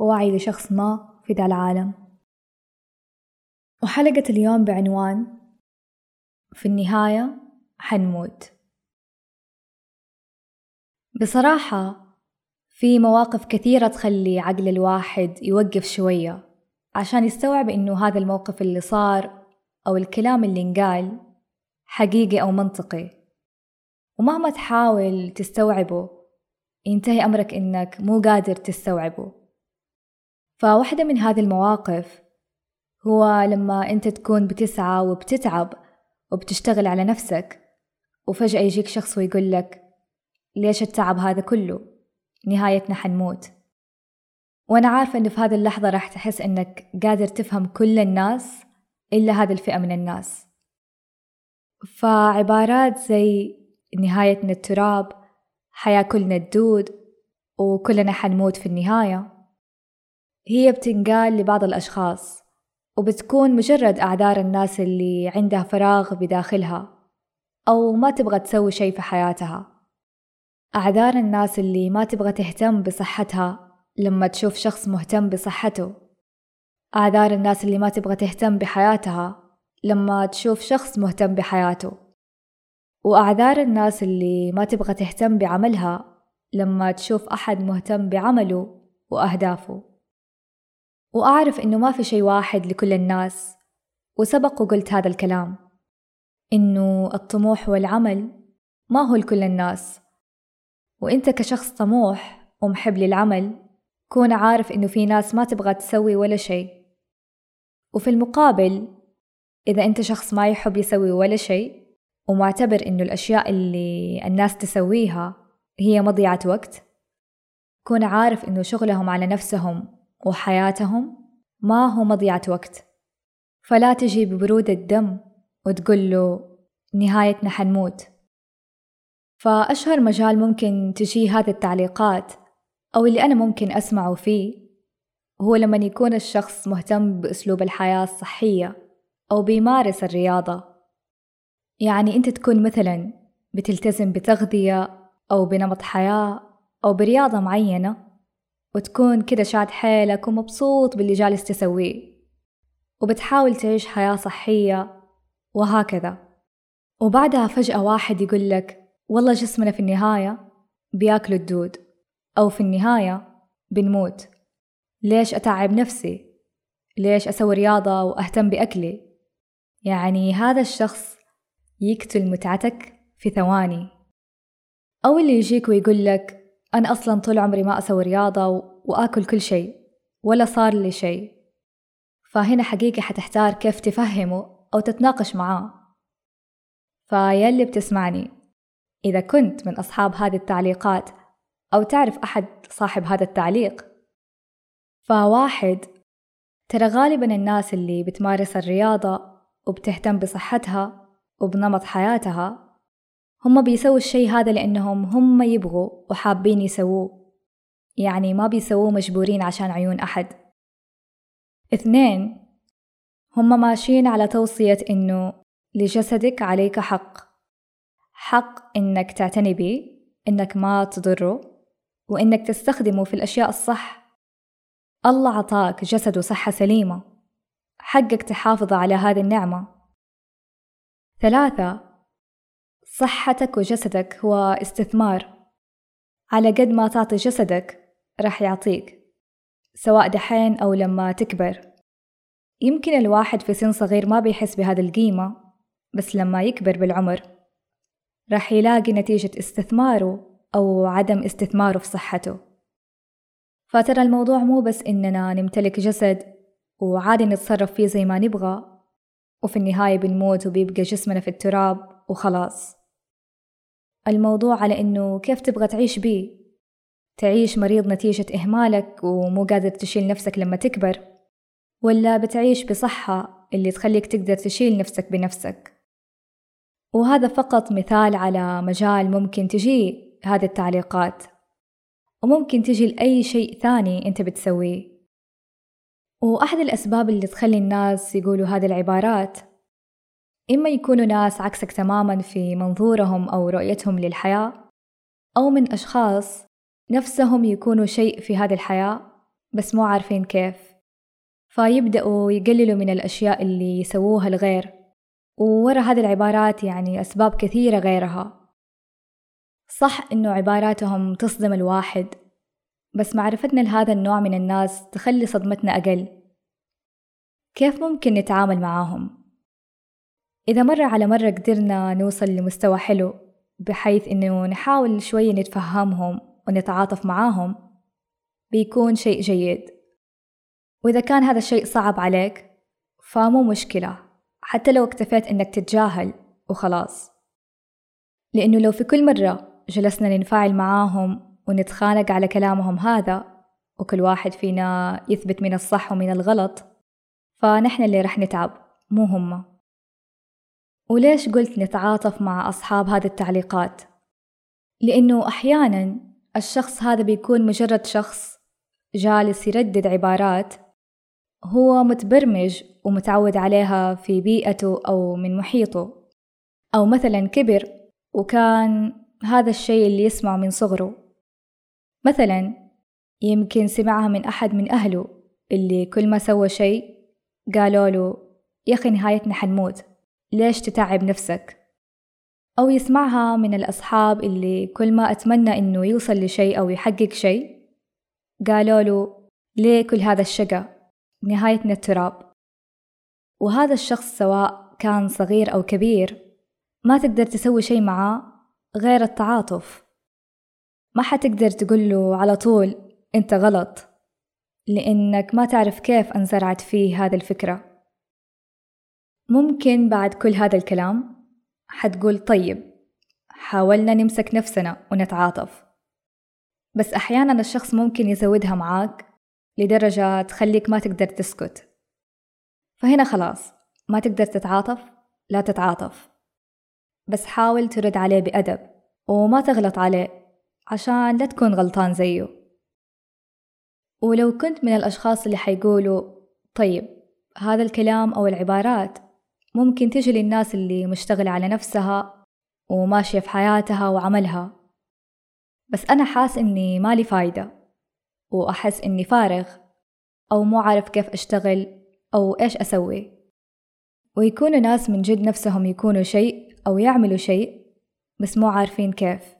ووعي لشخص ما في ذا العالم. وحلقة اليوم بعنوان في النهاية حنموت. بصراحة في مواقف كثيرة تخلي عقل الواحد يوقف شوية عشان يستوعب إنه هذا الموقف اللي صار أو الكلام اللي انقال حقيقي أو منطقي. ومهما تحاول تستوعبه ينتهي أمرك إنك مو قادر تستوعبه. فواحدة من هذه المواقف هو لما أنت تكون بتسعى وبتتعب وبتشتغل على نفسك وفجأة يجيك شخص ويقول لك ليش التعب هذا كله؟ نهايتنا حنموت. وأنا عارفة إنه في هذه اللحظة راح تحس إنك قادر تفهم كل الناس إلا هذه الفئة من الناس. فعبارات زي نهايتنا التراب حياكلنا الدود وكلنا حنموت في النهاية. هي بتنقال لبعض الأشخاص وبتكون مجرد أعذار الناس اللي عندها فراغ بداخلها أو ما تبغى تسوي شي في حياتها. أعذار الناس اللي ما تبغى تهتم بصحتها لما تشوف شخص مهتم بصحته. أعذار الناس اللي ما تبغى تهتم بحياتها لما تشوف شخص مهتم بحياته. وأعذار الناس اللي ما تبغى تهتم بعملها لما تشوف أحد مهتم بعمله وأهدافه. وأعرف إنه ما في شي واحد لكل الناس. وسبق وقلت هذا الكلام إنه الطموح والعمل ما هو لكل الناس. وإنت كشخص طموح ومحب للعمل كون عارف إنه في ناس ما تبغى تسوي ولا شي وفي المقابل إذا أنت شخص ما يحب يسوي ولا شي ومعتبر إنه الأشياء اللي الناس تسويها هي مضيعة وقت كون عارف إنه شغلهم على نفسهم وحياتهم ما هو مضيعة وقت. فلا تجي ببرود الدم وتقول له نهايتنا حنموت. فأشهر مجال ممكن تجي هذه التعليقات أو اللي أنا ممكن أسمعه فيه هو لما يكون الشخص مهتم بأسلوب الحياة الصحية أو بيمارس الرياضة. يعني أنت تكون مثلا بتلتزم بتغذية أو بنمط حياة أو برياضة معينة وتكون كده شاد حيلك ومبسوط باللي جالس تسويه. وبتحاول تعيش حياة صحية وهكذا. وبعدها فجأة واحد يقول لك والله جسمنا في النهاية؟ بياكلوا الدود. أو في النهاية بنموت. ليش أتعب نفسي؟ ليش أسوي رياضة وأهتم بأكلي؟ يعني هذا الشخص يقتل متعتك في ثواني. أو اللي يجيك ويقول لك أنا أصلا طول عمري ما أسوي رياضة وآكل كل شيء ولا صار لي شيء. فهنا حقيقة حتحتار كيف تفهمه أو تتناقش معاه. فيلي بتسمعني. إذا كنت من أصحاب هذه التعليقات أو تعرف أحد صاحب هذا التعليق. فواحد ترى غالبا الناس اللي بتمارس الرياضة وبتهتم بصحتها وبنمط حياتها هم بيسووا الشي هذا لأنهم هم يبغوا وحابين يسووه. يعني ما بيسووه مجبورين عشان عيون أحد. اثنين هم ماشيين على توصية إنه لجسدك عليك حق. حق إنك تعتني به إنك ما تضره وإنك تستخدمه في الأشياء الصح. الله عطاك جسد وصحة سليمة. حقك تحافظ على هذه النعمة. ثلاثة صحتك وجسدك هو استثمار. على قد ما تعطي جسدك راح يعطيك سواء دحين أو لما تكبر. يمكن الواحد في سن صغير ما بيحس بهذا القيمة بس لما يكبر بالعمر راح يلاقي نتيجة استثماره أو عدم استثماره في صحته. فترى الموضوع مو بس إننا نمتلك جسد وعادي نتصرف فيه زي ما نبغى وفي النهاية بنموت وبيبقى جسمنا في التراب وخلاص. الموضوع على إنه كيف تبغى تعيش بيه؟ تعيش مريض نتيجة إهمالك ومو قادر تشيل نفسك لما تكبر؟ ولا بتعيش بصحة اللي تخليك تقدر تشيل نفسك بنفسك؟ وهذا فقط مثال على مجال ممكن تجي هذه التعليقات. وممكن تجي لأي شيء ثاني أنت بتسويه. وأحد الأسباب اللي تخلي الناس يقولوا هذه العبارات إما يكونوا ناس عكسك تماما في منظورهم أو رؤيتهم للحياة أو من أشخاص نفسهم يكونوا شيء في هذه الحياة بس مو عارفين كيف. فيبدأوا يقللوا من الأشياء اللي يسووها الغير وورا هذه العبارات يعني أسباب كثيرة غيرها. صح إنه عباراتهم تصدم الواحد بس معرفتنا لهذا النوع من الناس تخلي صدمتنا أقل. كيف ممكن نتعامل معاهم؟ إذا مرة على مرة قدرنا نوصل لمستوى حلو بحيث إنه نحاول شوية نتفهمهم ونتعاطف معاهم بيكون شيء جيد. وإذا كان هذا الشيء صعب عليك فمو مشكلة حتى لو اكتفيت إنك تتجاهل وخلاص. لأنه لو في كل مرة جلسنا ننفعل معاهم ونتخانق على كلامهم هذا وكل واحد فينا يثبت من الصح ومن الغلط فنحن اللي رح نتعب مو هم. وليش قلت نتعاطف مع أصحاب هذه التعليقات؟ لأنه أحيانا الشخص هذا بيكون مجرد شخص جالس يردد عبارات هو متبرمج ومتعود عليها في بيئته أو من محيطه أو مثلا كبر وكان هذا الشيء اللي يسمعه من صغره مثلا يمكن سمعها من أحد من أهله اللي كل ما سوى شيء قالوا له يا أخي نهايتنا حنموت ليش تتعب نفسك؟ أو يسمعها من الأصحاب اللي كل ما أتمنى إنه يوصل لشيء أو يحقق شيء قالوا له ليه كل هذا الشقة؟ نهايتنا التراب. وهذا الشخص سواء كان صغير أو كبير ما تقدر تسوي شيء معاه غير التعاطف. ما حتقدر تقول له على طول أنت غلط لأنك ما تعرف كيف أنزرعت فيه هذه الفكرة. ممكن بعد كل هذا الكلام حتقول طيب حاولنا نمسك نفسنا ونتعاطف. بس أحيانا الشخص ممكن يزودها معاك لدرجة تخليك ما تقدر تسكت. فهنا خلاص ما تقدر تتعاطف لا تتعاطف. بس حاول ترد عليه بأدب وما تغلط عليه عشان لا تكون غلطان زيه. ولو كنت من الأشخاص اللي حيقولوا طيب هذا الكلام أو العبارات ممكن تجي للناس اللي مشتغلة على نفسها وماشية في حياتها وعملها. بس أنا حاس إني مالي فايدة وأحس إني فارغ أو مو عارف كيف أشتغل أو إيش أسوي. ويكونوا ناس من جد نفسهم يكونوا شيء أو يعملوا شيء بس مو عارفين كيف.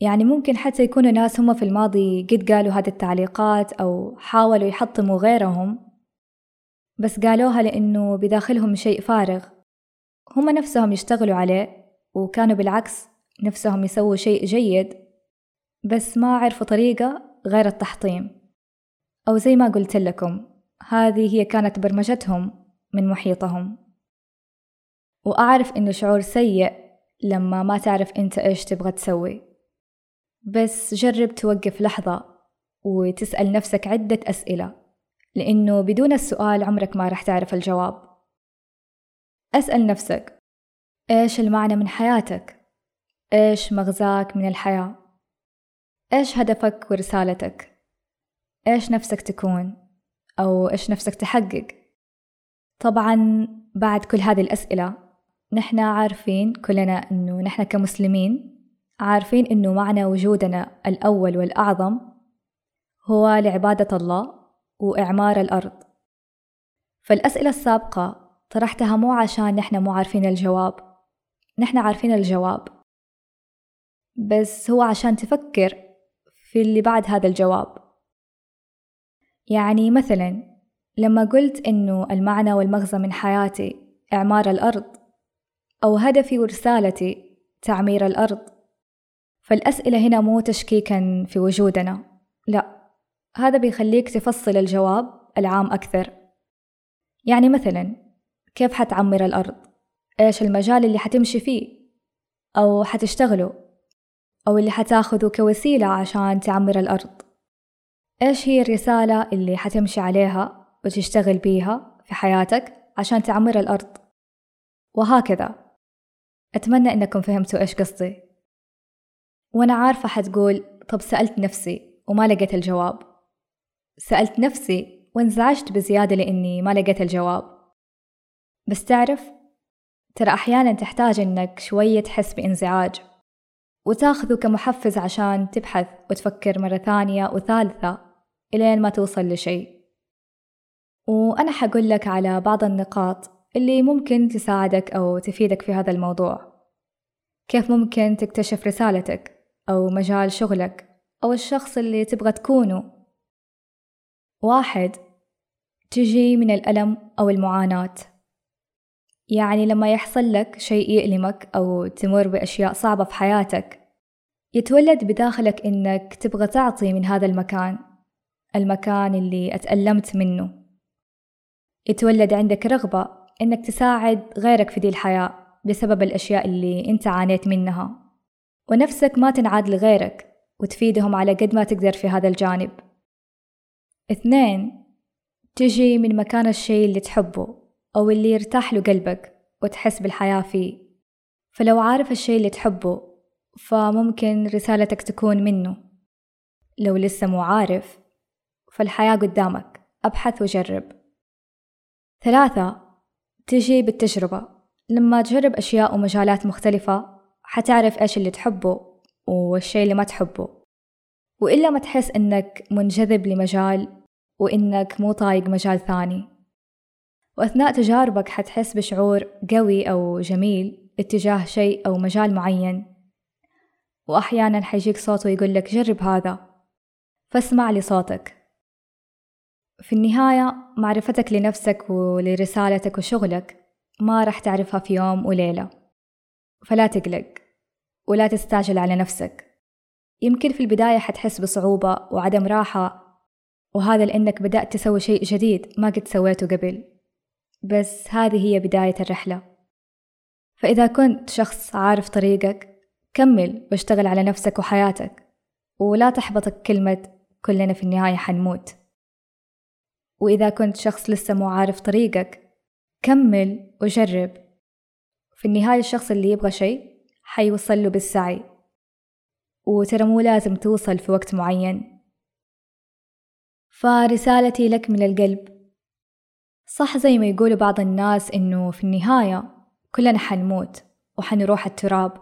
يعني ممكن حتى يكونوا ناس هم في الماضي قد قالوا هذه التعليقات أو حاولوا يحطموا غيرهم. بس قالوها لأنه بداخلهم شيء فارغ. هم نفسهم يشتغلوا عليه وكانوا بالعكس نفسهم يسووا شيء جيد بس ما عرفوا طريقة غير التحطيم. أو زي ما قلت لكم هذه هي كانت برمجتهم من محيطهم. وأعرف إنه شعور سيء لما ما تعرف أنت إيش تبغى تسوي. بس جرب توقف لحظة وتسأل نفسك عدة أسئلة. لأنه بدون السؤال عمرك ما رح تعرف الجواب أسأل نفسك إيش المعنى من حياتك؟ إيش مغزاك من الحياة؟ إيش هدفك ورسالتك؟ إيش نفسك تكون؟ أو إيش نفسك تحقق؟ طبعا بعد كل هذه الأسئلة نحن عارفين كلنا إنه نحن كمسلمين عارفين إنه معنى وجودنا الأول والأعظم هو لعبادة الله وإعمار الأرض. فالأسئلة السابقة طرحتها مو عشان نحن مو عارفين الجواب. نحن عارفين الجواب. بس هو عشان تفكر في اللي بعد هذا الجواب. يعني مثلا لما قلت إنه المعنى والمغزى من حياتي إعمار الأرض أو هدفي ورسالتي تعمير الأرض فالأسئلة هنا مو تشكيكا في وجودنا لا. هذا بيخليك تفصل الجواب العام أكثر يعني مثلا كيف حتعمر الأرض؟ إيش المجال اللي حتمشي فيه؟ أو حتشتغله؟ أو اللي حتاخذه كوسيلة عشان تعمر الأرض إيش هي الرسالة اللي حتمشي عليها وتشتغل بيها في حياتك عشان تعمر الأرض وهكذا أتمنى إنكم فهمتوا إيش قصدي وأنا عارفة حتقول طب سألت نفسي وما لقيت الجواب سألت نفسي وانزعجت بزيادة لأني ما لقيت الجواب؟ بس تعرف ترى أحيانا تحتاج إنك شوية تحس بإنزعاج وتاخذه كمحفز عشان تبحث وتفكر مرة ثانية وثالثة إلين ما توصل لشيء. وأنا حقول لك على بعض النقاط اللي ممكن تساعدك أو تفيدك في هذا الموضوع. كيف ممكن تكتشف رسالتك أو مجال شغلك أو الشخص اللي تبغى تكونه؟ واحد تجي من الألم أو المعاناة. يعني لما يحصل لك شيء يألمك أو تمر بأشياء صعبة في حياتك يتولد بداخلك إنك تبغى تعطي من هذا المكان المكان اللي أتألمت منه. يتولد عندك رغبة إنك تساعد غيرك في دي الحياة بسبب الأشياء اللي أنت عانيت منها. ونفسك ما تنعاد لغيرك وتفيدهم على قد ما تقدر في هذا الجانب. اثنين تجي من مكان الشيء اللي تحبه أو اللي يرتاح له قلبك وتحس بالحياة فيه. فلو عارف الشيء اللي تحبه فممكن رسالتك تكون منه. لو لسه مو عارف فالحياة قدامك أبحث وجرب. ثلاثة تجي بالتجربة. لما تجرب أشياء ومجالات مختلفة حتعرف إيش اللي تحبه والشيء اللي ما تحبه. وإلا ما تحس إنك منجذب لمجال وإنك مو طايق مجال ثاني. وأثناء تجاربك حتحس بشعور قوي أو جميل اتجاه شيء أو مجال معين. وأحيانا حيجيك صوت ويقول لك جرب هذا. فاسمع لصوتك. في النهاية معرفتك لنفسك ولرسالتك وشغلك ما رح تعرفها في يوم وليلة. فلا تقلق ولا تستعجل على نفسك. يمكن في البداية حتحس بصعوبة وعدم راحة وهذا لأنك بدأت تسوي شيء جديد ما قد سويته قبل. بس هذه هي بداية الرحلة. فإذا كنت شخص عارف طريقك كمل واشتغل على نفسك وحياتك ولا تحبطك كلمة كلنا في النهاية حنموت وإذا كنت شخص لسه مو عارف طريقك كمل وجرب. في النهاية الشخص اللي يبغى شيء حيوصل له بالسعي. وترى مو لازم توصل في وقت معين. فرسالتي لك من القلب. صح زي ما يقولوا بعض الناس إنه في النهاية كلنا حنموت وحنروح التراب.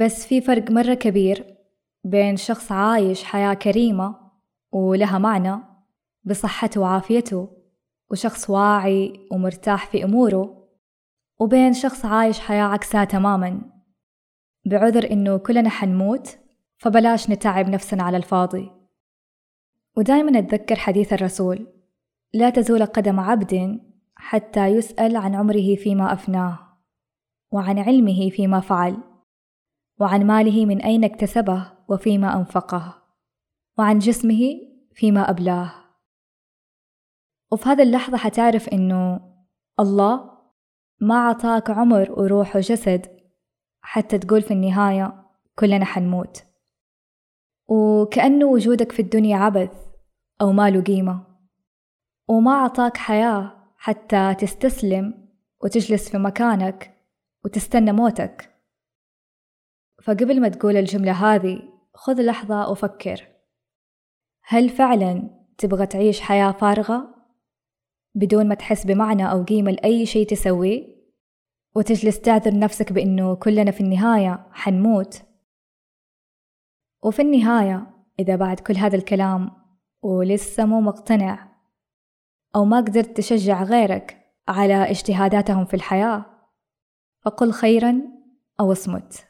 بس في فرق مرة كبير بين شخص عايش حياة كريمة ولها معنى بصحته وعافيته وشخص واعي ومرتاح في أموره وبين شخص عايش حياة عكسها تماما. بعذر إنه كلنا حنموت فبلاش نتعب نفسنا على الفاضي. ودايما أتذكر حديث الرسول لا تزول قدم عبد حتى يسأل عن عمره فيما أفناه وعن علمه فيما فعل وعن ماله من أين اكتسبه وفيما أنفقه وعن جسمه فيما أبلاه. وفي هذه اللحظة حتعرف إنه الله ما عطاك عمر وروح وجسد حتى تقول في النهاية كلنا حنموت. وكأنه وجودك في الدنيا عبث أو ما له قيمة. وما عطاك حياة حتى تستسلم وتجلس في مكانك وتستنى موتك. فقبل ما تقول الجملة هذه خذ لحظة وفكر. هل فعلا تبغى تعيش حياة فارغة بدون ما تحس بمعنى أو قيمة لأي شيء تسويه؟ وتجلس تعذر نفسك بأنه كلنا في النهاية حنموت؟ وفي النهاية إذا بعد كل هذا الكلام ولسه مو مقتنع أو ما قدرت تشجع غيرك على اجتهاداتهم في الحياة فقل خيرا أو اصمت.